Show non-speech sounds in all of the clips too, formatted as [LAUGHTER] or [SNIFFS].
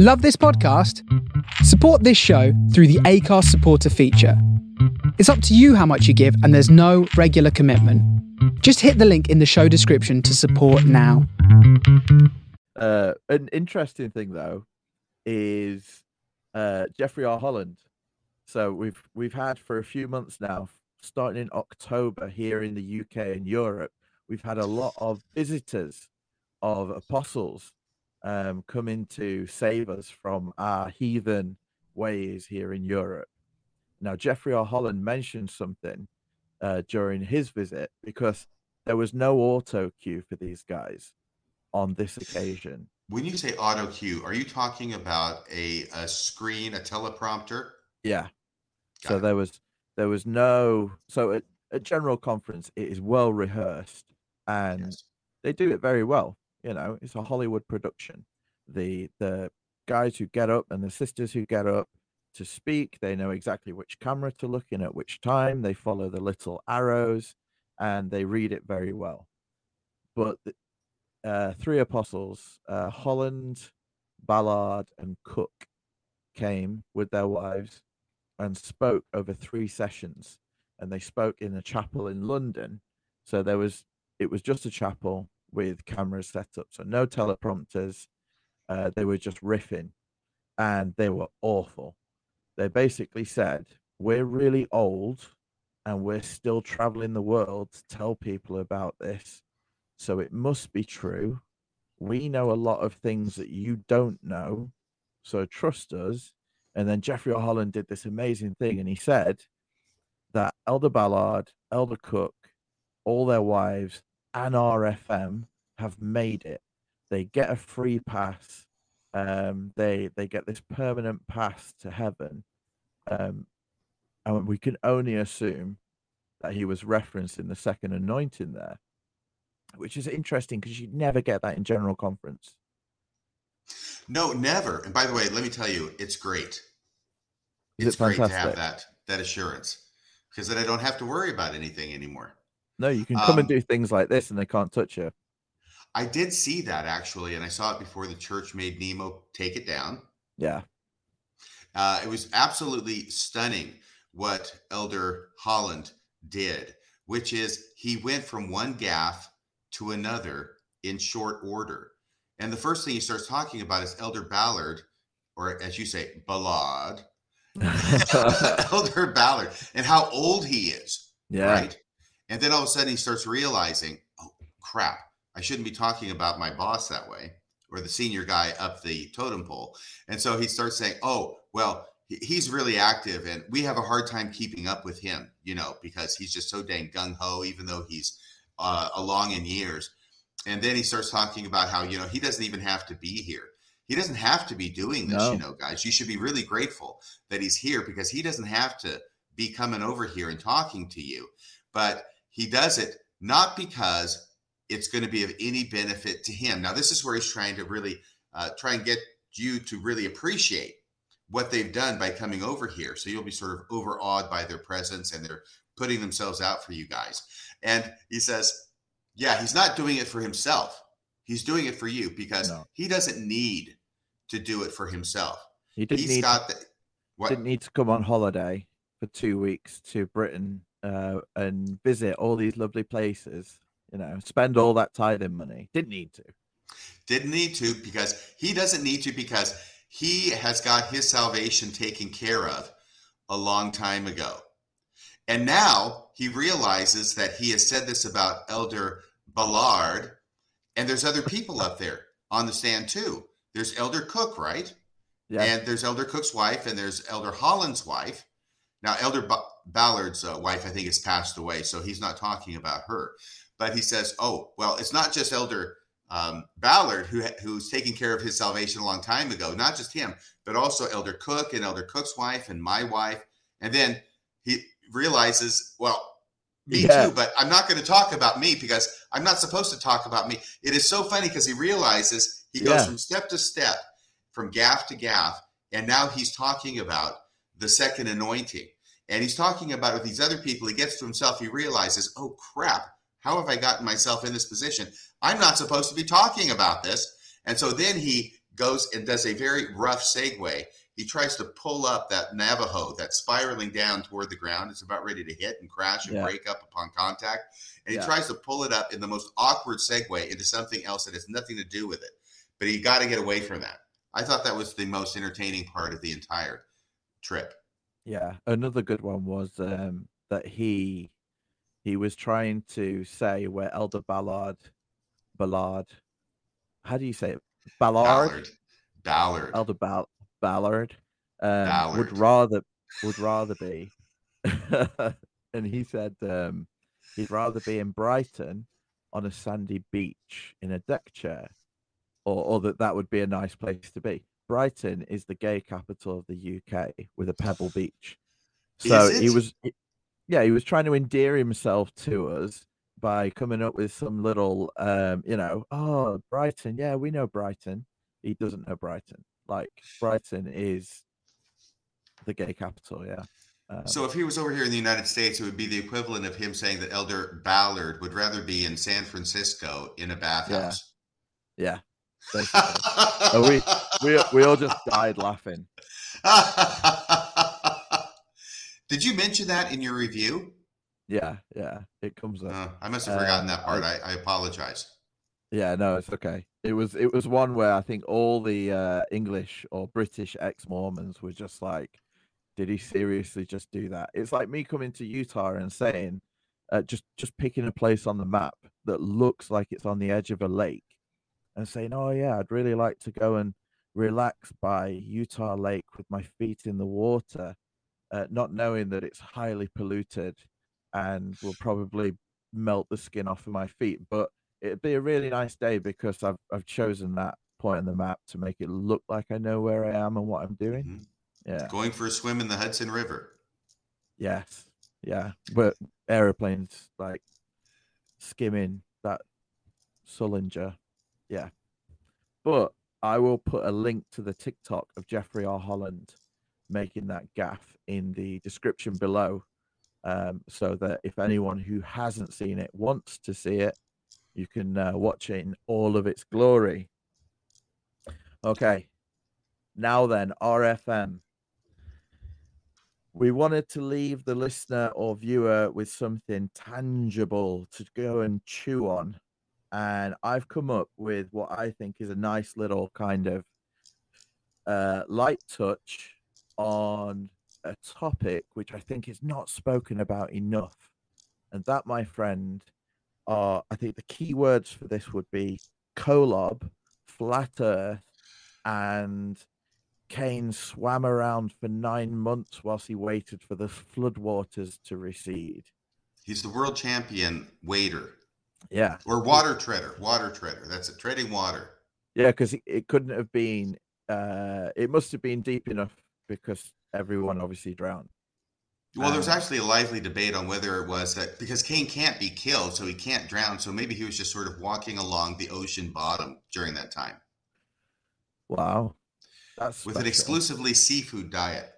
Love this podcast? Support this show through the Acast supporter feature. It's up to you how much you give, and there's no regular commitment. Just hit the link in the show description to support now. Uh, an interesting thing though is uh, Jeffrey R. Holland. So we've we've had for a few months now, starting in October here in the UK and Europe, we've had a lot of visitors of apostles um, coming to save us from our heathen ways here in Europe. Now, Jeffrey R. Holland mentioned something uh, during his visit because there was no auto cue for these guys on this occasion. When you say auto cue, are you talking about a, a screen, a teleprompter? Yeah. Got so it. there was there was no so at, at general conference it is well rehearsed and Yes. they do it very well. You know, it's a Hollywood production. The the guys who get up and the sisters who get up to speak, they know exactly which camera to look in at which time. They follow the little arrows and they read it very well. But uh, three apostles, uh, Holland, Ballard, and Cook, came with their wives and spoke over three sessions. And they spoke in a chapel in London. So there was it was just a chapel with cameras set up, so no teleprompters. Uh, they were just riffing, and they were awful. They basically said, "We're really old, and we're still traveling the world to tell people about this, so it must be true. We know a lot of things that you don't know, so trust us." And then Jeffrey R. Holland did this amazing thing, and he said that Elder Ballard, Elder Cook, all their wives, and RFM have made it. They get a free pass. Um, they they get this permanent pass to heaven. Um, and we can only assume that he was referencing the second anointing there, which is interesting because you'd never get that in general conference. No, never. And by the way, let me tell you, it's great. Is it's it great to have that that assurance because then I don't have to worry about anything anymore. No, you can come and Um, do things like this and they can't touch you. I did see that actually, and I saw it before the church made Nemo take it down. Yeah. Uh, it was absolutely stunning what Elder Holland did, which is he went from one gaff to another in short order. And the first thing he starts talking about is Elder Ballard, or as you say, Ballard, [LAUGHS] [LAUGHS] Elder Ballard, and how old he is. yeah. Right. And then all of a sudden he starts realizing, oh, crap, I shouldn't be talking about my boss that way or the senior guy up the totem pole. And so he starts saying, oh, well, he's really active and we have a hard time keeping up with him, you know, because he's just so dang gung ho, even though he's uh, along in years. And then he starts talking about how, you know, he doesn't even have to be here. He doesn't have to be doing this, No. you know, guys. You should be really grateful that he's here because he doesn't have to be coming over here and talking to you. But he does it not because it's going to be of any benefit to him. Now, this is where he's trying to really uh, try and get you to really appreciate what they've done by coming over here. So you'll be sort of overawed by their presence and they're putting themselves out for you guys. And he says, yeah, he's not doing it for himself. He's doing it for you because No. he doesn't need to do it for himself. He didn't He's need got the what? didn't need to come on holiday for two weeks to Britain uh, and visit all these lovely places. You know, spend all that tithing money. Didn't need to. Didn't need to because he doesn't need to because he has got his salvation taken care of a long time ago. And now he realizes that he has said this about Elder Ballard, and there's other people up there on the stand too. There's Elder Cook, right? Yeah, And there's Elder Cook's wife, and there's Elder Holland's wife. Now, Elder ba- Ballard's uh, wife, I think, has passed away, so he's not talking about her. But he says, "Oh, well, it's not just Elder um, Ballard who who's taking care of his salvation a long time ago. Not just him, but also Elder Cook and Elder Cook's wife and my wife." And then he realizes, "Well, me Yeah. too, but I'm not going to talk about me because I'm not supposed to talk about me." It is so funny because he realizes he goes Yeah. from step to step, from gaff to gaff, and now he's talking about the second anointing. And he's talking about with these other people. He gets to himself. He realizes, oh crap, how have I gotten myself in this position? I'm not supposed to be talking about this. And so then he goes and does a very rough segue. He tries to pull up that Navajo that's spiraling down toward the ground. It's about ready to hit and crash and Yeah. break up upon contact. And he Yeah. tries to pull it up in the most awkward segue into something else that has nothing to do with it. But he got to get away from that. I thought that was the most entertaining part of the entire trip. Yeah, another good one was um, that he he was trying to say where Elder Ballard Ballard, how do you say it? Ballard, Ballard. Ballard. Elder Ball- Ballard, um, Ballard. would rather would rather be, [LAUGHS] and he said um, he'd rather be in Brighton on a sandy beach in a deck chair, or or that that would be a nice place to be. Brighton is the gay capital of the UK with a pebble beach. So he was, yeah, he was trying to endear himself to us by coming up with some little, um, you know, oh, Brighton, yeah, we know Brighton. He doesn't know Brighton. Like Brighton is the gay capital, yeah. Um, So if he was over here in the United States, it would be the equivalent of him saying that Elder Ballard would rather be in San Francisco in a bathhouse. yeah. [LAUGHS] Oh, we we we all just died laughing. [LAUGHS] Did you mention that in your review? Yeah, yeah, it comes up. Uh, I must have forgotten Uh, that part. I, I apologize. Yeah, no, it's okay. It was it was one where I think all the uh, English or British ex Mormons were just like, "Did he seriously just do that?" It's like me coming to Utah and saying, uh, just just picking a place on the map that looks like it's on the edge of a lake, and saying, "Oh yeah, I'd really like to go and relax by Utah Lake with my feet in the water," uh, not knowing that it's highly polluted and will probably melt the skin off of my feet, but it'd be a really nice day because I've I've chosen that point on the map to make it look like I know where I am and what I'm doing. Mhm. Yeah. Going for a swim in the Hudson River. Yes. Yeah. But aeroplanes like skimming that Sullinger. Yeah. But I will put a link to the TikTok of Jeffrey R. Holland making that gaff in the description below. Um, so that if anyone who hasn't seen it wants to see it, you can uh, watch it in all of its glory. Okay. Now then, RFM. We wanted to leave the listener or viewer with something tangible to go and chew on. And I've come up with what I think is a nice little kind of uh, light touch on a topic which I think is not spoken about enough. And that, my friend, are I think the key words for this would be Kolob, flat earth, and Cain swam around for nine months whilst he waited for the floodwaters to recede. He's the world champion wader Yeah, or water treader. Water treader. That's it. Treading water. yeah, because it, couldn't have been. Uh, it must have been deep enough because everyone obviously drowned. Well, there's Um, actually a lively debate on whether it was that because Cain can't be killed, so he can't drown. So maybe he was just sort of walking along the ocean bottom during that time Wow, that's with an exclusively seafood diet.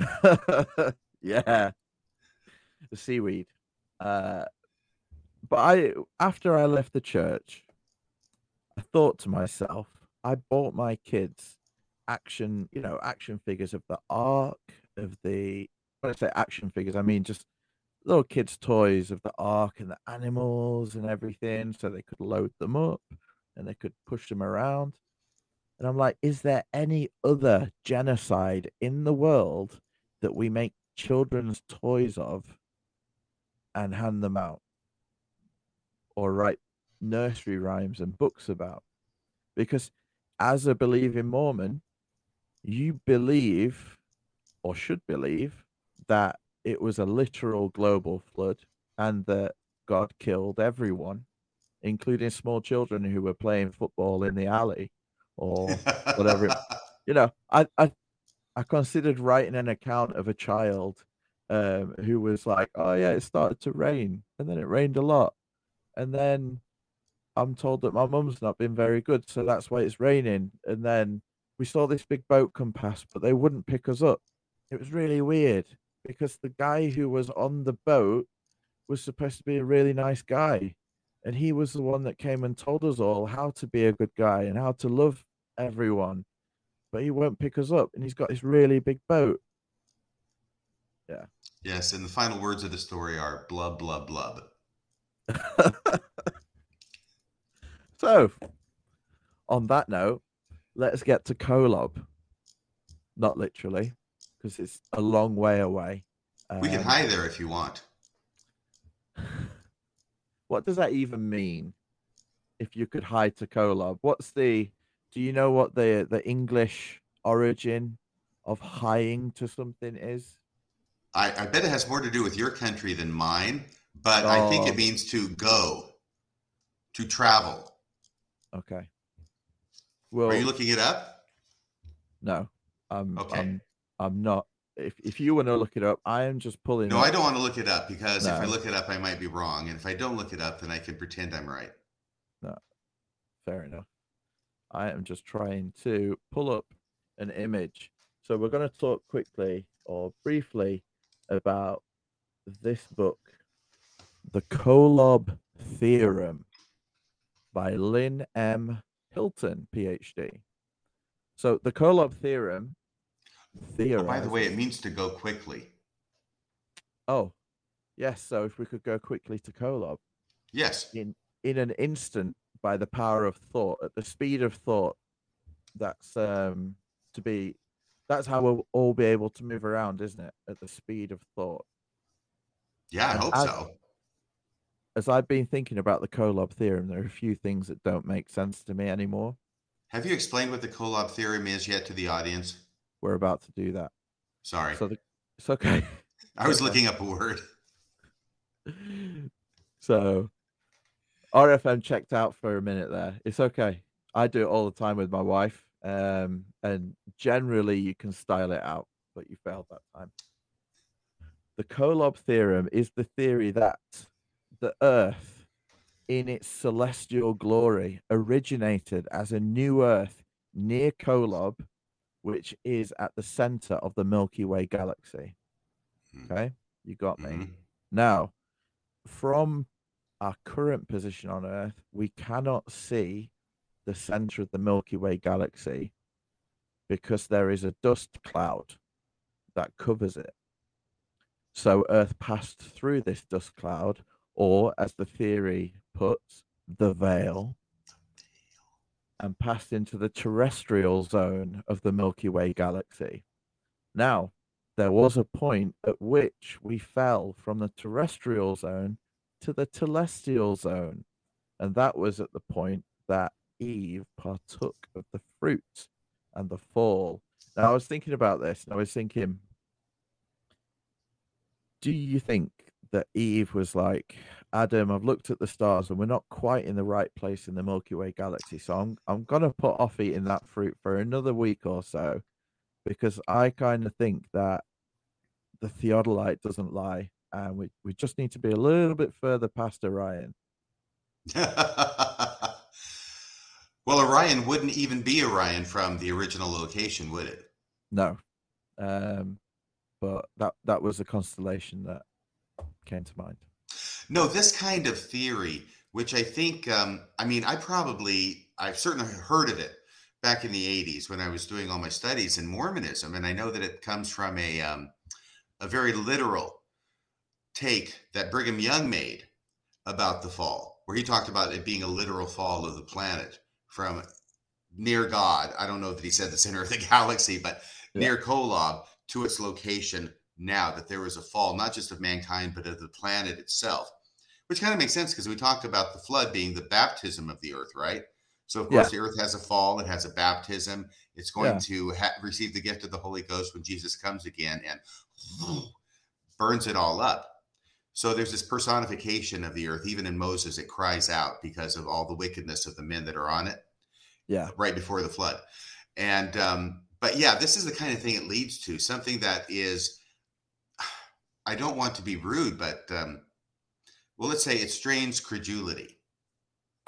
[LAUGHS] yeah, the seaweed. Uh, but I, after I left the church, I thought to myself, I bought my kids action, you know, action figures of the Ark, of the. When I say action figures, I mean just little kids' toys of the Ark and the animals and everything, so they could load them up and they could push them around. And I'm like, is there any other genocide in the world that we make children's toys of and hand them out or write nursery rhymes and books about? Because as a believing Mormon, you believe or should believe that it was a literal global flood and that God killed everyone, including small children who were playing football in the alley or whatever it- [LAUGHS] you know, I I I considered writing an account of a child um, who was like, "Oh yeah, it started to rain, and then it rained a lot, and then I'm told that my mum's not been very good, so that's why it's raining." And then we saw this big boat come past, but they wouldn't pick us up. It was really weird because the guy who was on the boat was supposed to be a really nice guy, and he was the one that came and told us all how to be a good guy and how to love everyone, but he won't pick us up, and he's got this really big boat. Yeah. Yes, and the final words of the story are blub blub blub. [LAUGHS] so, on that note, let's get to Kolob. Not literally, because it's a long way away. We can Um, hide there if you want. [LAUGHS] What does that even mean? If you could hide to Kolob, what's the? Do you know what the the English origin of highing to something is? I, I bet it has more to do with your country than mine, but I think Oh. it means to go, to travel. Okay. Well, Are you looking it up? no, I'm Okay. I'm I'm not. If if you want to look it up, I am just pulling. No, up- I don't want to look it up because if I look it up, I might be wrong. And if I don't look it up, then I can pretend I'm right. No, fair enough. I am just trying to pull up an image. So we're going to talk quickly or briefly about this book, The Kolob Theorem by Lynn M. Hilton, PhD. So the Kolob theorem Oh, by the way, it means to go quickly. Oh, yes. So if we could go quickly to Kolob Yes. in in an instant by the power of thought, at the speed of thought, that's um to be that's how we'll all be able to move around, isn't it? At the speed of thought. Yeah, I hope as- so. As I've been thinking about the Kolob theorem, there are a few things that don't make sense to me anymore. Have you explained what the Kolob theorem is yet to the audience? We're about to do that. Sorry. So the, it's okay. [LAUGHS] I was looking up a word. [LAUGHS] so RFM checked out for a minute there. It's okay. I do it all the time with my wife. Um, and generally you can style it out, but you failed that time. The Kolob theorem is the theory that the earth in its celestial glory originated as a new earth near Kolob, which is at the center of the Milky Way galaxy. Mhm. Okay, you got me. Mhm. Now, from our current position on Earth, we cannot see the center of the Milky Way galaxy because there is a dust cloud that covers it. So Earth passed through this dust cloud, or as the theory puts, the veil, and passed into the terrestrial zone of the Milky Way galaxy. Now, there was a point at which we fell from the terrestrial zone to the celestial zone. And that was at the point that Eve partook of the fruit and the fall. Now, I was thinking about this, and I was thinking, do you think that Eve was like, Adam, I've looked at the stars and we're not quite in the right place in the Milky Way galaxy. So I'm I'm gonna put off eating that fruit for another week or so because I kind of think that the theodolite doesn't lie, and we, we just need to be a little bit further past Orion. [LAUGHS] well, Orion wouldn't even be Orion from the original location, would it? No, um, but that that was a constellation that came to mind. No, this kind of theory, which I think, um, I mean, I probably, I've certainly heard of it back in the 80s when I was doing all my studies in Mormonism. And I know that it comes from a, um, a very literal take that Brigham Young made about the fall, where he talked about it being a literal fall of the planet from near God. I don't know that he said the center of the galaxy, but Yeah. near Kolob to its location now, that there was a fall, not just of mankind, but of the planet itself, which kind of makes sense because we talked about the flood being the baptism of the earth, right? So, of course, the earth has a fall, it has a baptism. It's going Yeah. to ha- receive the gift of the Holy Ghost when Jesus comes again and [SNIFFS] burns it all up. So there's this personification of the earth. Even in Moses, it cries out because of all the wickedness of the men that are on it Yeah, right before the flood. And um, but yeah, this is the kind of thing it leads to something that is. I don't want to be rude, but um, well, let's say it strains credulity.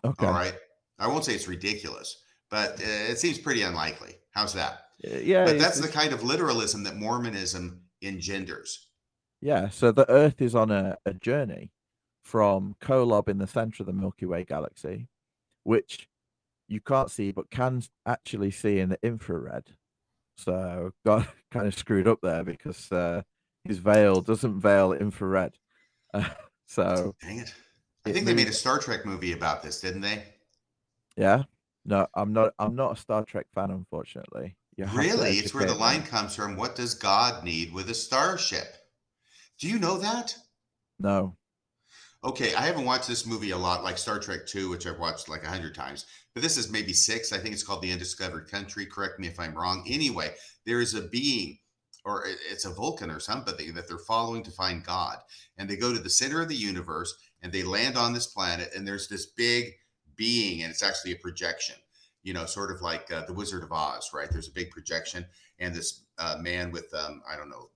okay, All right, I won't say it's ridiculous, but uh, it seems pretty unlikely. How's that? Uh, yeah, But that's the kind of literalism that Mormonism engenders. Yeah. So the Earth is on a, a journey from Kolob in the center of the Milky Way galaxy, which you can't see, but can actually see in the infrared. So [LAUGHS] got kind of screwed up there because uh, his veil doesn't veil infrared. Uh, [LAUGHS] so dang it! I think they made a Star Trek movie about this, didn't they? Yeah. No, I'm not. I'm not a Star Trek fan, unfortunately. Really, it's where the line comes from. What does God need with a starship? Do you know that? No. Okay, I haven't watched this movie a lot, like Star Trek Two, which I've watched like a hundred times. But this is maybe six. I think it's called The Undiscovered Country. Correct me if I'm wrong. Anyway, there is a being, or it's a Vulcan or something that they're following to find God, and they go to the center of the universe and they land on this planet, and there's this big being, and it's actually a projection. You know, sort of like uh, the Wizard of Oz, right? There's a big projection, and this uh, man with um, I don't know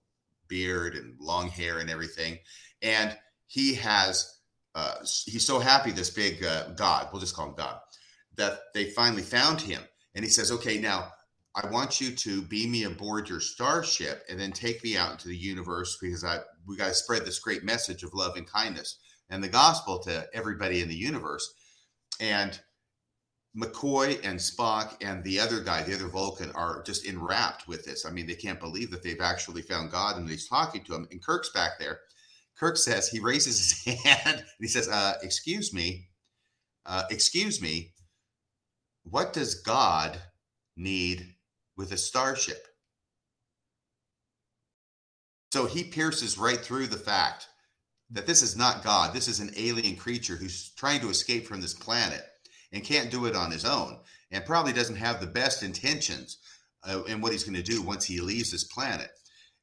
beard and long hair and everything, and he has uh, he's so happy this big uh, god we'll just call him god that they finally found him. And he says okay now i want you to beam me aboard your starship and then take me out into the universe because i we got to spread this great message of love and kindness and the gospel to everybody in the universe. And McCoy and Spock and the other guy, the other Vulcan, are just enwrapped with this. I mean, they can't believe that they've actually found God and he's talking to him. And Kirk's back there Kirk says he raises his [LAUGHS] hand and he says, uh, "Excuse me, uh, excuse me. What does God need with a starship?" So he pierces right through the fact that this is not God. This is an alien creature who's trying to escape from this planet and can't do it on his own, and probably doesn't have the best intentions uh, in what he's going to do once he leaves this planet.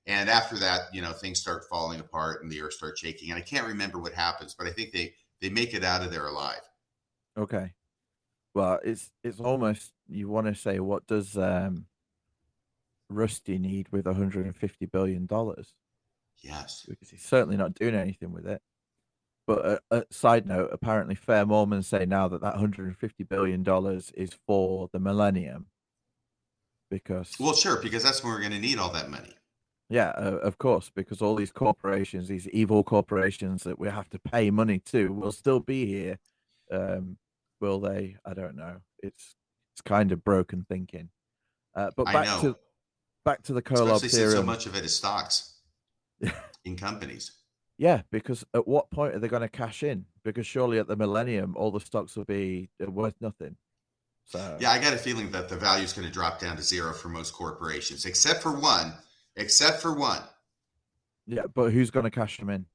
And after that, you know, things start falling apart and the earth starts shaking. And I can't remember what happens, but I think they they make it out of there alive. Okay. Well, it's it's almost you want to say what does um Rusty need with 150 billion dollars? Yes, because he's certainly not doing anything with it. But a, uh, a side note, apparently, fair Mormons say now that that 150 billion dollars is for the millennium. Because well, sure, because that's when we're going to need all that money. Yeah, uh, of course, because all these corporations, these evil corporations that we have to pay money to, will still be here. Um, will they? I don't know. It's it's kind of broken thinking. Uh, but back to back to the Kolob Especially theorem. so much of it is stocks [LAUGHS] in companies. Yeah, because at what point are they going to cash in? Because surely at the millennium, all the stocks will be uh, worth nothing. So yeah, I got a feeling that the value is going to drop down to zero for most corporations, except for one except for one. Yeah, but who's going to cash them in?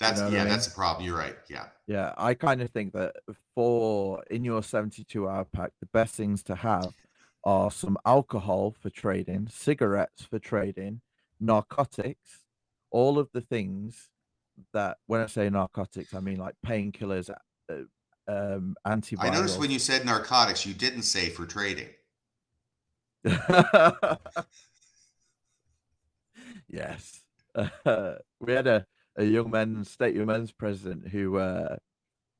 That's you know yeah, I mean? that's the problem. You're right. Yeah. Yeah, I kind of think that for in your 72 hour pack, the best things to have are some alcohol for trading, cigarettes for trading, narcotics, all of the things that when I say narcotics, I mean like painkillers, uh, um, antivirals. I noticed when you said narcotics, you didn't say for trading. [LAUGHS] Yes. Uh, [LAUGHS] we had a, a young men's state young men's president who, uh,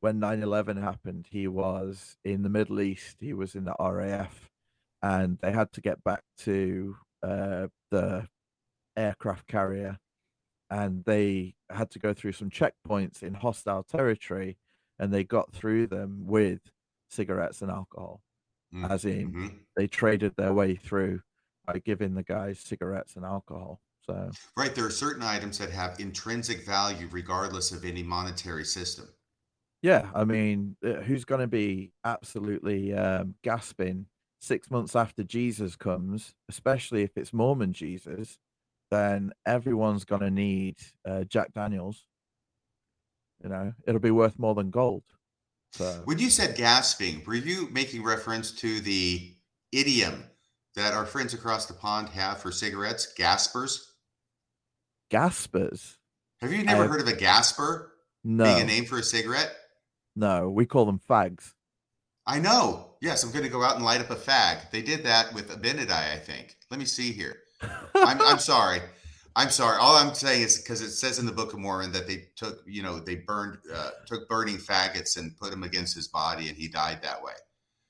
when 9 11 happened, he was in the Middle East, he was in the RAF, and they had to get back to uh, the aircraft carrier and they had to go through some checkpoints in hostile territory and they got through them with cigarettes and alcohol mm-hmm. as in mm-hmm. they traded their way through by giving the guys cigarettes and alcohol so right, there are certain items that have intrinsic value regardless of any monetary system. Yeah, I mean, uh, who's going to be absolutely um, gasping six months after Jesus comes, especially if it's Mormon Jesus? Then everyone's going to need uh, Jack Daniels. You know, it'll be worth more than gold. So. When you said gasping, were you making reference to the idiom that our friends across the pond have for cigarettes, gaspers? Gaspers. Have you never heard of a gasper? No. Being a name for a cigarette? No, we call them fags. I know. Yes, I'm going to go out and light up a fag. They did that with Abinadi, I think. Let me see here. I'm, I'm sorry. I'm sorry. All I'm saying is because it says in the Book of Mormon that they took, you know, they burned, uh, took burning faggots and put them against his body, and he died that way.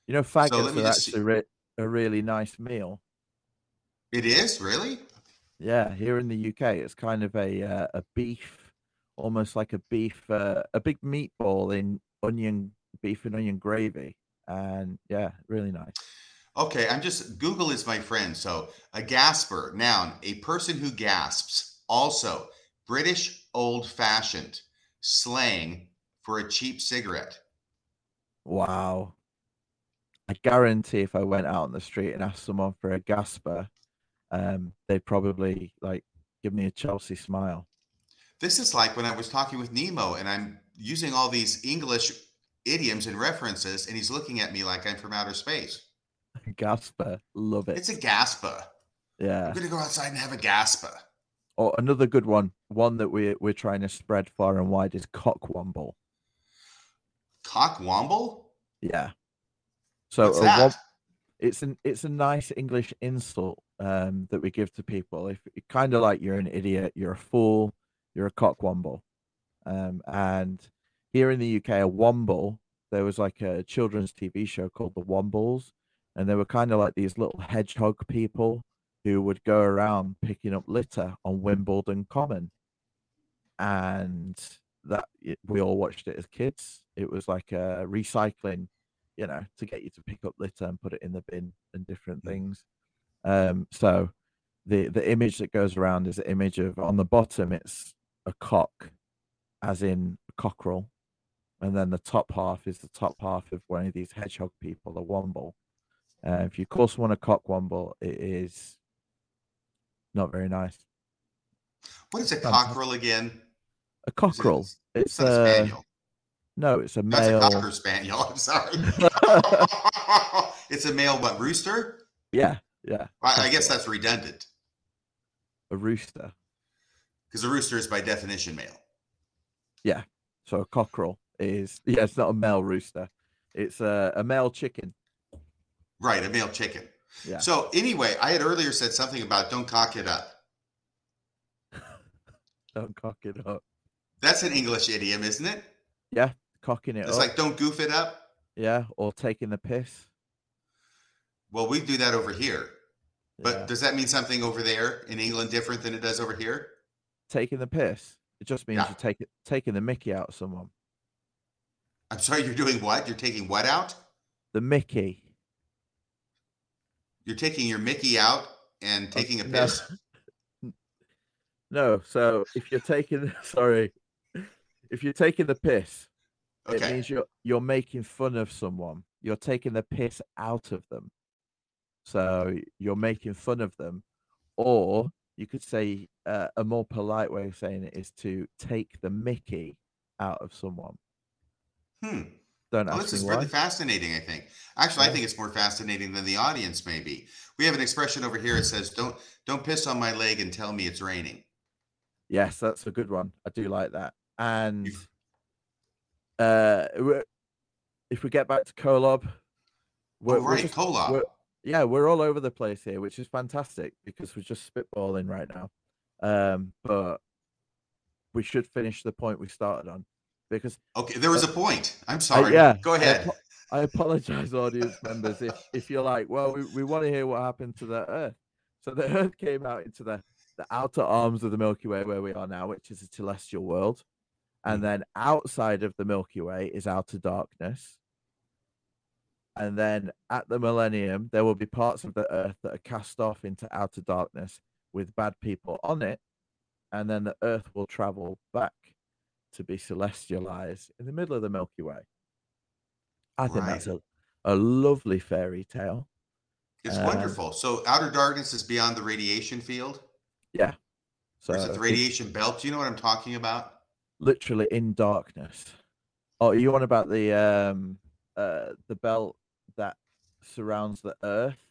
You know, faggots so are actually re- a really nice meal. It is really. Yeah, here in the UK, it's kind of a uh, a beef, almost like a beef, uh, a big meatball in onion beef and onion gravy, and yeah, really nice. Okay, I'm just Google is my friend. So a gasper, noun, a person who gasps. Also, British old fashioned slang for a cheap cigarette. Wow. I guarantee if I went out on the street and asked someone for a gasper, um, they'd probably like give me a Chelsea smile. This is like when I was talking with Nemo and I'm using all these English idioms and references, and he's looking at me like I'm from outer space. [LAUGHS] Gasper, love it. It's a gasper. yeah. I'm gonna go outside and have a gasper. Or another good one, one that we we're trying to spread far and wide is cockwomble. Cockwomble? Yeah. So wob- it's an it's a nice English insult um, that we give to people. If kind of like you're an idiot, you're a fool, you're a cockwomble. Um, and here in the UK, a womble, there was like a children's TV show called The Wombles, and they were kind of like these little hedgehog people who would go around picking up litter on Wimbledon Common. And that we all watched it as kids. It was like a recycling, you know, to get you to pick up litter and put it in the bin and different Mm. things. Um, so the the image that goes around is an image of on the bottom it's a cock, as in a cockerel, and then the top half is the top half of one of these hedgehog people, the womble. Uh, if you call someone a cockwomble, it is not very nice. What is a cockerel again? A Is it- cockerel. It's It's a a spaniel. no, it's a That's a male. cocker spaniel. [LAUGHS] I'm sorry. [LAUGHS] it's a male, but rooster. yeah, yeah. I, I guess that's redundant a rooster. because a rooster is by definition male. Yeah. So a cockerel is [LAUGHS] yeah, it's not a male rooster. It's a, a male chicken. Right, a male chicken. Yeah. So anyway, I had earlier said something about don't cock it up. [LAUGHS] Don't cock it up. That's an English idiom, isn't it? Yeah, cocking it It's up. like don't goof it up. yeah, or taking the piss. Well, we do that over here. But yeah. does that mean something over there in England different than it does over here? taking the piss. It just means Yeah. you're taking taking the Mickey out of someone. I'm sorry, you're doing what? You're taking what out? The Mickey. You're taking your Mickey out and taking a piss. [LAUGHS] No, so if you're taking [LAUGHS] sorry, if you're taking the piss, it means you're you're making fun of someone. You're taking the piss out of them. So you're making fun of them, or you could say uh, a more polite way of saying it is to take the Mickey out of someone. Hmm. Don't Well, ask this is why. really fascinating, I think. Actually, I think it's more fascinating than the audience maybe. We have an expression over here that says, Don't don't piss on my leg and tell me it's raining. Yes, that's a good one. I do like that. And uh, if we get back to Kolob, we're, oh, we're just- Kolob. we're- yeah, we're all over the place here, which is fantastic because we're just spitballing right now. Um, but we should finish the point we started on because Okay, there was uh, a point. I'm I- sorry. yeah, Go ahead. apo- I apologize, audience members, if if you're like, well, we, we want to hear what happened to the Earth. So the Earth came out into the the outer arms of the Milky Way, where we are now, which is a celestial world, and hmm. then outside of the Milky Way is outer darkness. And then at the millennium, there will be parts of the Earth that are cast off into outer darkness with bad people on it, and then the Earth will travel back to be celestialized in the middle of the Milky Way. I think that's a, a lovely fairy tale. It's uh, wonderful. So outer darkness is beyond the radiation field. Yeah. So Or is it the radiation belt? Do you know what I'm talking about? literally in darkness. Oh, you want about the um uh the belt that surrounds the Earth,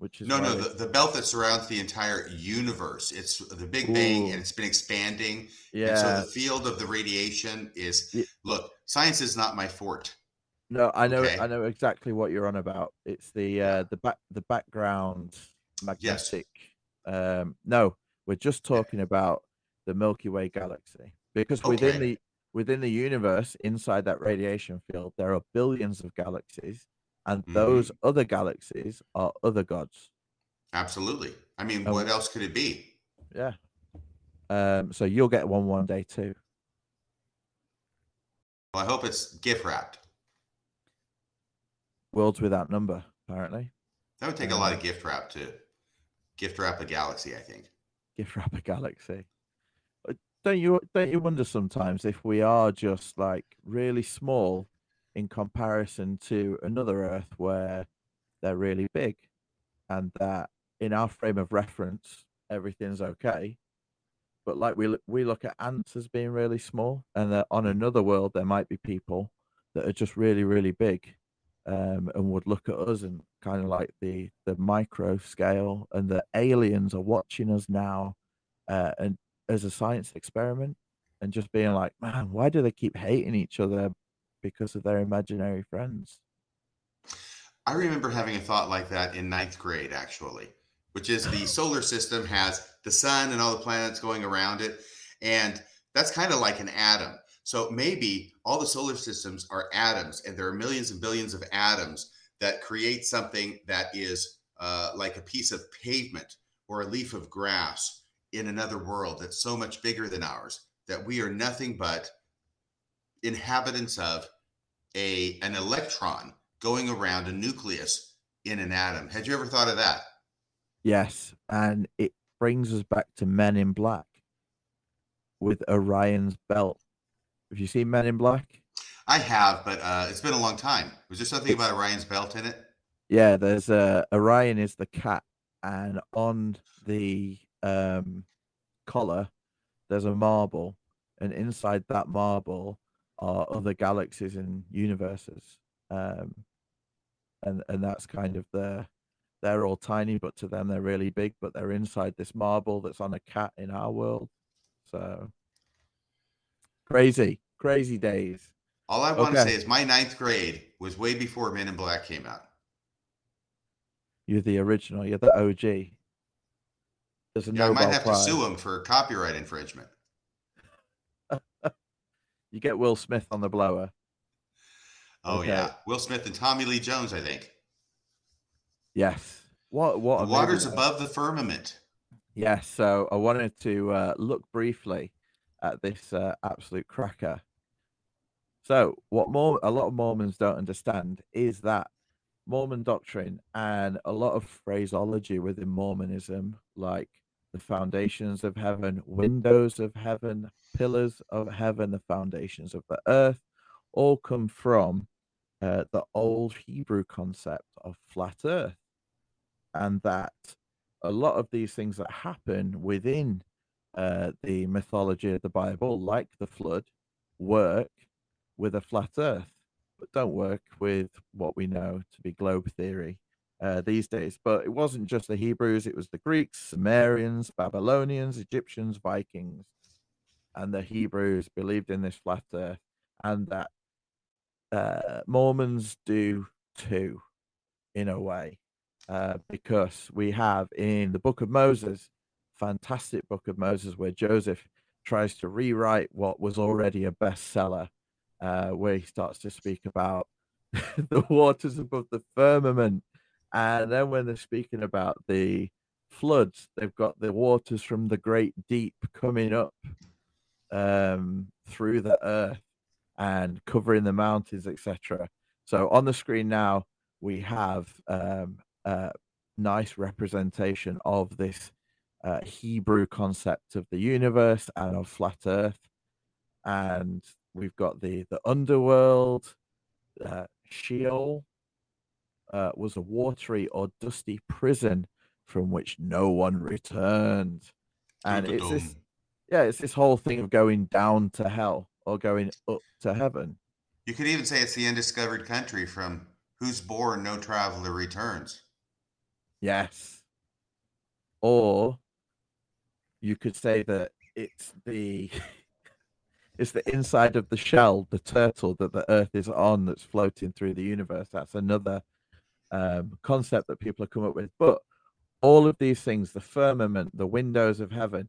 which is No, no, the, the belt that surrounds the entire universe. It's the Big Bang Ooh. and it's been expanding. And yeah. so the field of the radiation is Ye- look, science is not my fort. No, I know, Okay. I know exactly what you're on about. It's the uh, the back, the background magnetic. Um, no, we're just talking about the Milky Way galaxy because within the within the universe, inside that radiation field, there are billions of galaxies, and Mm-hmm. those other galaxies are other gods. Absolutely. I mean, Oh. what else could it be? Yeah. Um, so you'll get one one day too. Well, I hope it's gift wrapped. worlds without number. Apparently, that would take a lot of gift wrap to gift wrap a galaxy. I think gift wrap a galaxy. Don't you don't you wonder sometimes if we are just like really small in comparison to another Earth where they're really big, and that in our frame of reference everything's okay, but like we we look at ants as being really small, and that on another world there might be people that are just really really big, um, and would look at us and kind of like the the micro scale, and the aliens are watching us now, uh, and as a science experiment, and just being like, man, why do they keep hating each other because of their imaginary friends? I remember having a thought like that in ninth grade, actually, which is the [LAUGHS] solar system has the sun and all the planets going around it. And that's kind of like an atom. So maybe all the solar systems are atoms, and there are millions and billions of atoms that create something that is uh, like a piece of pavement or a leaf of grass in another world that's so much bigger than ours that we are nothing but inhabitants of a an electron going around a nucleus in an atom. Had you ever thought of that? Yes, and it brings us back to Men in Black with Orion's belt. Have you seen Men in Black? I have, but uh, it's been a long time. Was there something about Orion's belt in it? Yeah, there's a uh, Orion is the cat, and on the um, collar there's a marble, and inside that marble are other galaxies and universes. Um, and and that's kind of the they're all tiny, but to them they're really big. But they're inside this marble that's on a cat in our world. So crazy, crazy days. All I want okay. to say is my ninth grade was way before Men in Black came out. You're the original. You're the OG. There's a yeah, Nobel I might have Prize. to sue him for copyright infringement. You get Will Smith on the blower. Oh okay. yeah, Will Smith and Tommy Lee Jones, I think. Yes. What? What? The waters above the firmament. Yes. So I wanted to uh, look briefly at this uh, absolute cracker. So what more a lot of Mormons don't understand is that Mormon doctrine and a lot of phraseology within Mormonism, like the foundations of heaven, windows of heaven, pillars of heaven, the foundations of the earth, all come from uh, the old Hebrew concept of flat earth. And that a lot of these things that happen within uh, the mythology of the Bible, like the flood, work with a flat earth, but don't work with what we know to be globe theory uh, these days. But it wasn't just the Hebrews, it was the Greeks, Sumerians, Babylonians, Egyptians, Vikings, and the Hebrews believed in this flat earth and that uh, Mormons do too, in a way, uh, because we have in the Book of Moses, fantastic Book of Moses, where Joseph tries to rewrite what was already a bestseller, uh, where he starts to speak about [LAUGHS] the waters above the firmament, and then when they're speaking about the floods, they've got the waters from the great deep coming up um, through the earth and covering the mountains, etc. So on the screen now, we have um, a nice representation of this uh, Hebrew concept of the universe and of flat Earth, and we've got the the underworld, uh, Sheol. Uh, was a watery or dusty prison from which no one returned, and it's this, yeah, it's this whole thing of going down to hell or going up to heaven. You could even say it's the undiscovered country from whose bourn no traveler returns. Yes. Or you could say that it's the [LAUGHS] it's the inside of the shell, the turtle that the Earth is on that's floating through the universe. That's another um, concept that people have come up with. But all of these things, the firmament, the windows of heaven,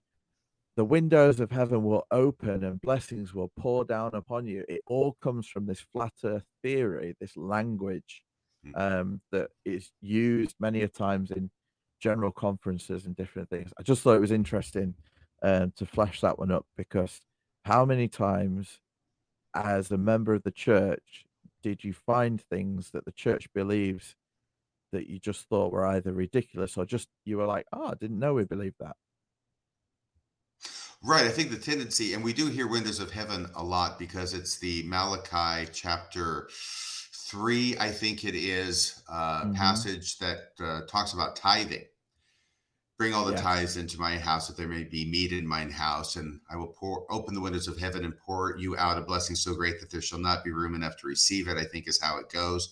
the windows of heaven will open and blessings will pour down upon you. It all comes from this flat earth theory, this language hmm. um, that is used many a times in general conferences and different things. I just thought it was interesting um, to flash that one up because how many times, as a member of the church, did you find things that the church believes that you just thought were either ridiculous or just you were like, oh, I didn't know we believed that? Right. I think the tendency, and we do hear Windows of Heaven a lot because it's the Malachi chapter three, I think it is, uh, Mhm. passage that uh, talks about tithing. Bring all the Yes. tithes into my house that there may be meat in mine house, and I will pour open the windows of heaven and pour you out a blessing so great that there shall not be room enough to receive it. I think is how it goes.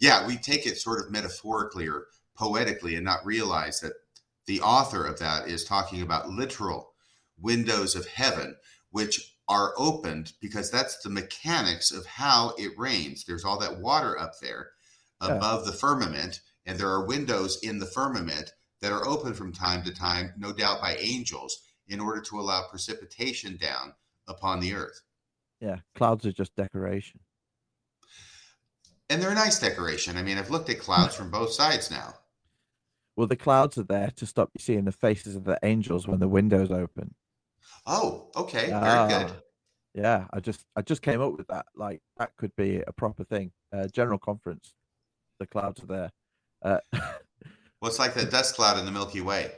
Yeah, we take it sort of metaphorically or poetically and not realize that the author of that is talking about literal windows of heaven, which are opened because that's the mechanics of how it rains. There's all that water up there Yeah. above the firmament, and there are windows in the firmament that are open from time to time, no doubt by angels, in order to allow precipitation down upon the earth. Yeah, clouds are just decoration. And they're a nice decoration. I mean, I've looked at clouds from both sides now. Well, the clouds are there to stop you seeing the faces of the angels when the windows open. Oh, okay, very Ah, good. Yeah, I just I just came up with that. Like that could be a proper thing. Uh, general conference. The clouds are there. Uh, [LAUGHS] Well, it's like the dust cloud in the Milky Way.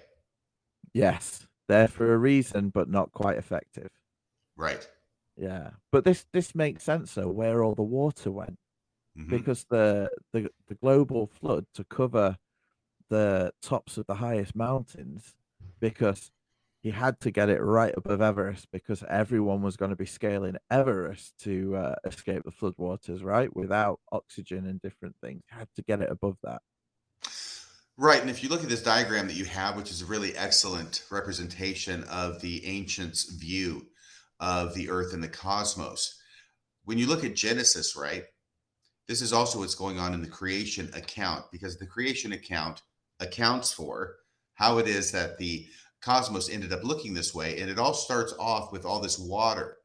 yes, there for a reason, but not quite effective. Right. Yeah, but this this makes sense though. Where all the water went Mhm. because the the the global flood to cover the tops of the highest mountains because he had to get it right above Everest because everyone was going to be scaling Everest to uh, escape the floodwaters, right? Without oxygen and different things, had to get it above that. Right. And if you look at this diagram that you have, which is a really excellent representation of the ancients' view of the earth and the cosmos, when you look at Genesis, right, this is also what's going on in the creation account because the creation account accounts for how it is that the cosmos ended up looking this way. And it all starts off with all this water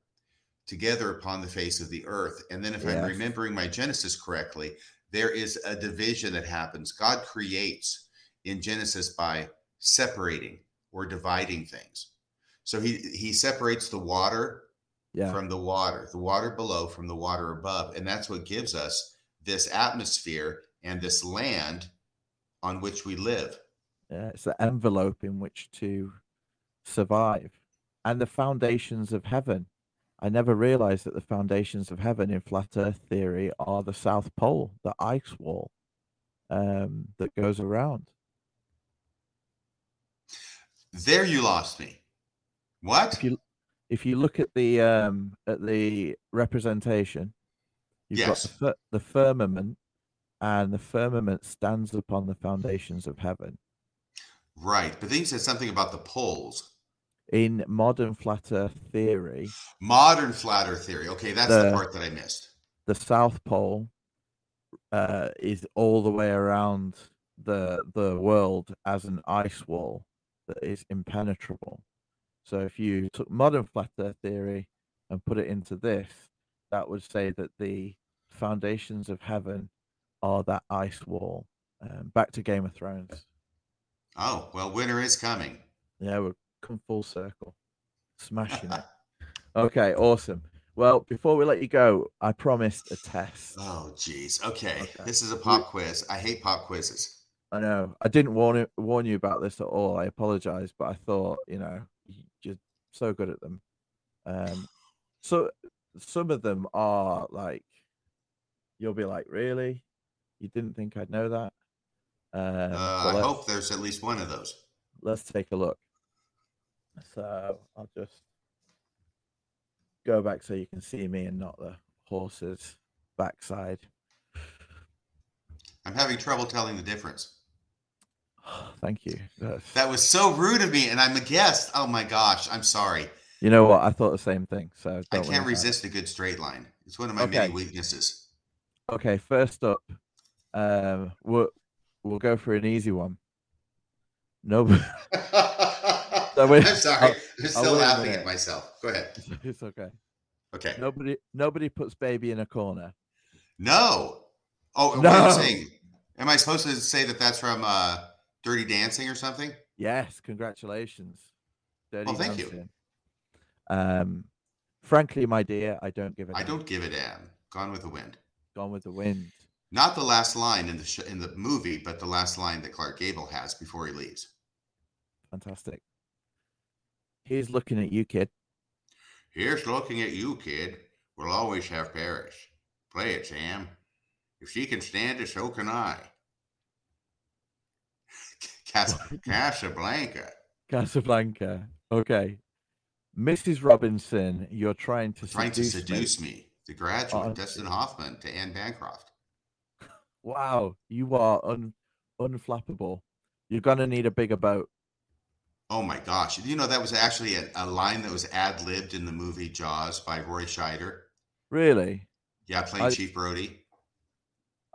together upon the face of the earth. And then, if I'm remembering my Genesis correctly, there is a division that happens. God creates in Genesis by separating or dividing things. So he he separates the water Yeah, from the water, the water below from the water above, and that's what gives us this atmosphere and this land on which we live. yeah, it's the envelope in which to survive, and the foundations of heaven. I never realized that the foundations of heaven in flat Earth theory are the South Pole, the ice wall um, that goes around. There you lost me. What? If you if you look at the um, at the representation, you've got Yes. the, fir- the firmament, and the firmament stands upon the foundations of heaven. Right. But then you said something about the poles. In modern flat Earth theory, Modern flat earth theory. Okay, that's the The- part that I missed. the South Pole uh, is all the way around the the world as an ice wall that is impenetrable. So if you took modern flat Earth theory and put it into this, that would say that the foundations of heaven are that ice wall. Um, back to Game of Thrones. Oh, well, winter is coming. Yeah, we've come full circle, smashing it. [LAUGHS] Okay, awesome. Well, before we let you go, I promised a test. Oh, geez. Okay. Okay. This is a pop quiz. I hate pop quizzes. I know. I didn't warn it, warn you about this at all. I apologize, but I thought, you know, you're so good at them. Um, so some of them are like, you'll be like, really? You didn't think I'd know that? Um, Uh, I hope there's at least one of those. let's take a look. So I'll just go back so you can see me and not the horse's backside. I'm having trouble telling the difference. [SIGHS] Thank you. That's- That was so rude of me, and I'm a guest. Oh my gosh, I'm sorry. You know what? I thought the same thing. So I can't resist a good straight line. It's one of my Okay. many weaknesses. Okay, first up, um, we'll we'll go for an easy one. No, [LAUGHS] [LAUGHS] I'm sorry. I'll- I'm still laughing at myself. Go ahead. [LAUGHS] it's okay. Okay. Nobody nobody puts baby in a corner. No. Oh, what No. you saying? Am I supposed to say that that's from uh, Dirty Dancing or something? Yes, congratulations. Dirty Well, thank you. Um, frankly, my dear, I don't give a I damn. don't give a damn. Gone with the wind. Gone with the Wind. Not the last line in the sh- in the movie, but the last line that Clark Gable has before he leaves. Fantastic. He's looking at you, kid. Here's looking at you, kid. We'll always have Paris. Play it, Sam. If she can stand it, so can I. [LAUGHS] Cas- [LAUGHS] Casablanca. Casablanca. Okay. Mrs. Robinson, you're trying to Trying to seduce me. seduce me. The graduate, Oh, Dustin Hoffman to Anne Bancroft. [LAUGHS] Wow, you are un- unflappable. You're gonna need a bigger boat. Oh my gosh. You know, that was actually a, a line that was ad libbed in the movie Jaws by Roy Scheider. Really? Yeah, playing I- Chief Brody.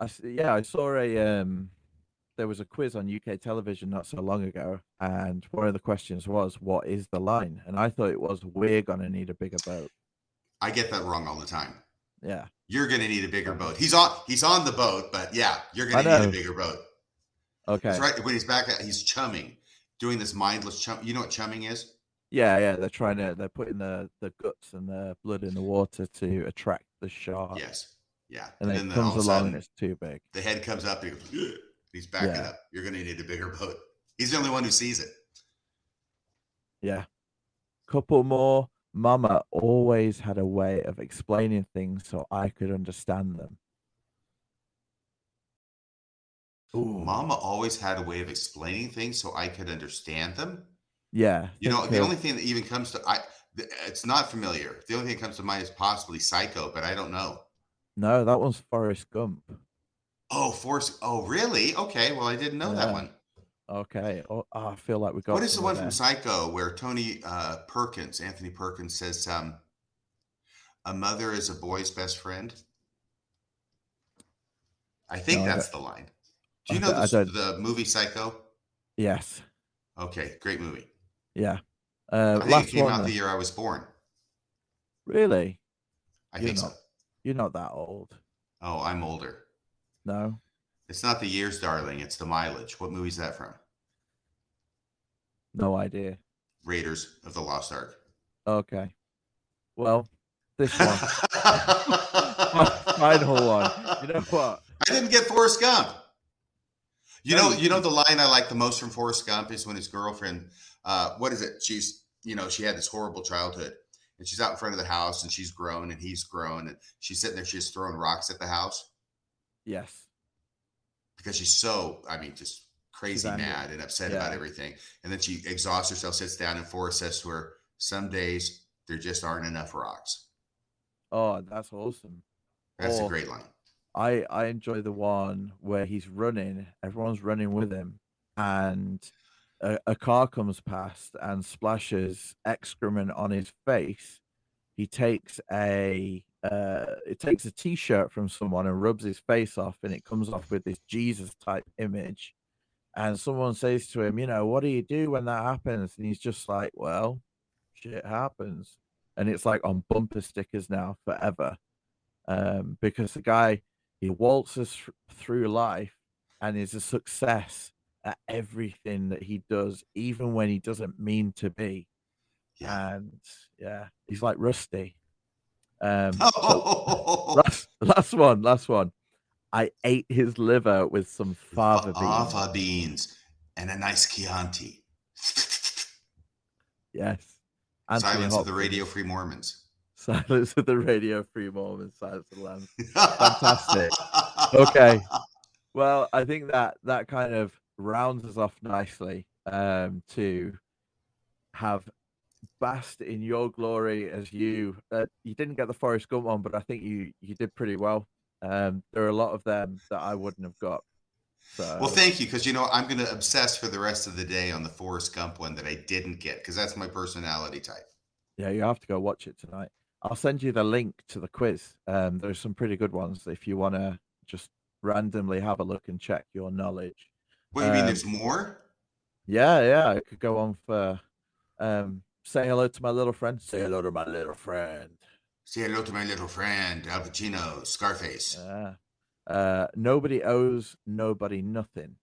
I yeah, I saw a um there was a quiz on UK television not so long ago, and one of the questions was, "What is the line?" And I thought it was, "We're gonna need a bigger boat." I get that wrong all the time. Yeah, You're going to need a bigger boat. He's on. He's on the boat, but yeah, you're going to need a bigger boat. okay, That's right. When he's back, he's chumming, doing this mindless chum. You know what chumming is? yeah, yeah. They're trying to they're putting the the guts and the blood in the water to attract the shark. Yes. Yeah. and, then then it comes along sudden, and it's too big. the head comes up. He goes. He's backing Yeah. up. You're going to need a bigger boat. He's the only one who sees it. Yeah. Couple more. Mama always had a way of explaining things so I could understand them. Ooh. Mama always had a way of explaining things so I could understand them. Yeah. You know, the only thing that even comes to I, it's not familiar. The only thing that comes to mind is possibly Psycho, but I don't know. No, that one's Forrest Gump. Oh, Force. Oh, really? Okay. Well, I didn't know that one. Okay. Oh, oh, I feel like we got What is the one from. Psycho where Tony uh, Perkins, Anthony Perkins, says, um, "A mother is a boy's best friend"? I think No, I that's the line. Do you I know the, the movie Psycho? Yes. Okay, great movie. Yeah. Uh, I think last it came one. out then. the year I was born. Really? I You're think so. not. You're not that old. Oh, I'm older. No. It's not the years, darling. It's the mileage. What movie is that from? No idea. Raiders of the Lost Ark. Okay. Well, this one. [LAUGHS] [LAUGHS] Final one. You know what? I didn't get Forrest Gump. You know, you you know the line I like the most from Forrest Gump is when his girlfriend, uh, what is it? She's, you know, she had this horrible childhood, and she's out in front of the house, and she's grown, and he's grown, and she's sitting there, she's throwing rocks at the house Yes. because she's so, I mean, just crazy mad and upset about everything. And then she exhausts herself, sits down, and Forrest says to her, "Some days there just aren't enough rocks." Oh, that's awesome. That's a Oh. great line. I I enjoy the one where he's running, everyone's running with him, and a, a car comes past and splashes excrement on his face. He takes a uh, it takes a t-shirt from someone and rubs his face off, and it comes off with this Jesus type image. And someone says to him, you know, what do you do when that happens? And he's just like, well, shit happens, and it's like on bumper stickers now forever, um, because the guy he waltzes thr- through life and is a success at everything that he does, even when he doesn't mean to be. Yeah. And yeah, he's like Rusty. Um, [LAUGHS] Oh, last, last one, last one. I ate his liver with some fava beans. fava beans and a nice Chianti. Yes. Anthony Silence of the Radio Free Mormons. [LAUGHS] Silence of the Radio Free Mormons. Silence of the Lambs. Fantastic. Okay. [LAUGHS] Well, I think that that kind of rounds us off nicely um, to have basked in your glory as you. Uh, you didn't get the Forrest Gump one, but I think you you did pretty well. Um, there are a lot of them that I wouldn't have got. So Well, thank you, because you know I'm going to obsess for the rest of the day on the Forrest Gump one that I didn't get, because that's my personality type. yeah, you have to go watch it tonight. I'll send you the link to the quiz. Um, there's some pretty good ones if you want to just randomly have a look and check your knowledge. What do you mean? Um, There's more? Yeah, yeah, it could go on for um say hello to my little friend. Say hello to my little friend. Say hello to my little friend Al Pacino, Scarface. Yeah. Uh nobody owes nobody nothing.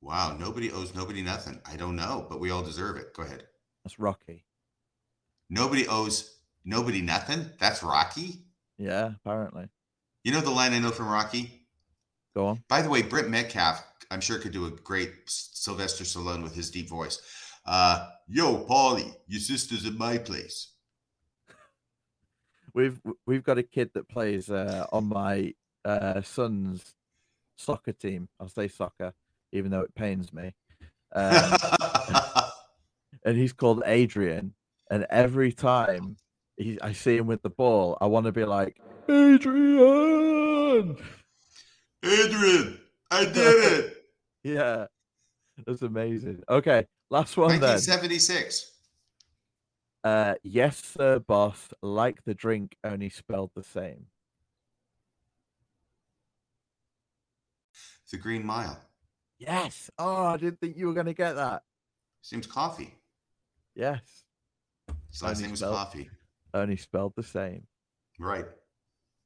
wow, nobody owes nobody nothing. I don't know, but we all deserve it. Go ahead. That's Rocky. Nobody owes nobody nothing. That's Rocky. Yeah, apparently. You know the line I know from Rocky? Go on. By the way, Britt Metcalf, I'm sure could do a great Sylvester Stallone with his deep voice. Uh, Yo, Paulie, your sister's at my place. We've we've got a kid that plays uh, on my uh, son's soccer team. I'll say soccer, even though it pains me. Um, [LAUGHS] and he's called Adrian. And every time he, I see him with the ball, I want to be like, Adrian. Adrian, I did it. [LAUGHS] yeah, that's amazing. Okay, last one then. 1976. Uh, yes, sir, boss. Like the drink, only spelled the same. The Green Mile. Yes. Oh, I didn't think you were going to get that. Seems coffee. Yes. His last Only name was spelled- Coffee. Only spelled the same. Right.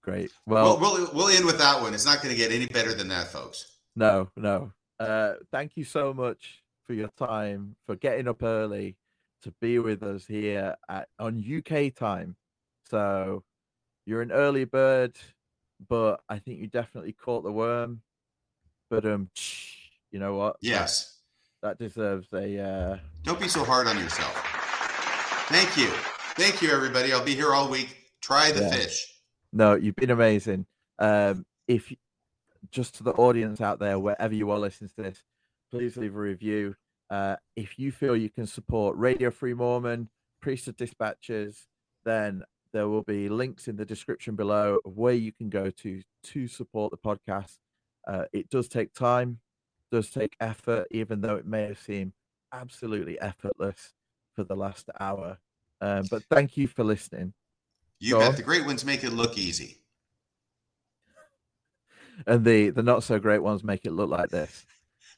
Great. Well, Well, we'll we'll end with that one. It's not going to get any better than that, folks. no, no. Uh, thank you so much for your time, for getting up early to be with us here at, on UK time. So you're an early bird, but I think you definitely caught the worm. But um, [SNIFFS] you know what? Yes. that deserves a uh, Don't be so hard on yourself. Thank you. Thank you, everybody. I'll be here all week. Try the Yeah. fish. No, you've been amazing. Um, if just to the audience out there, wherever you are listening to this, please leave a review. Uh, if you feel you can support Radio Free Mormon, Priesthood Dispatches, then there will be links in the description below of where you can go to to support the podcast. Uh, it does take time, does take effort, even though it may have seemed absolutely effortless for the last hour. Um, but thank you for listening. You bet. on. The great ones make it look easy. [LAUGHS] and the the not so great ones make it look like this.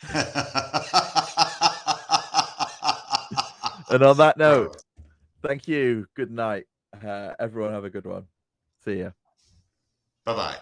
[LAUGHS] And on that note, thank you. Good night. Uh, everyone have a good one. See ya. Bye bye.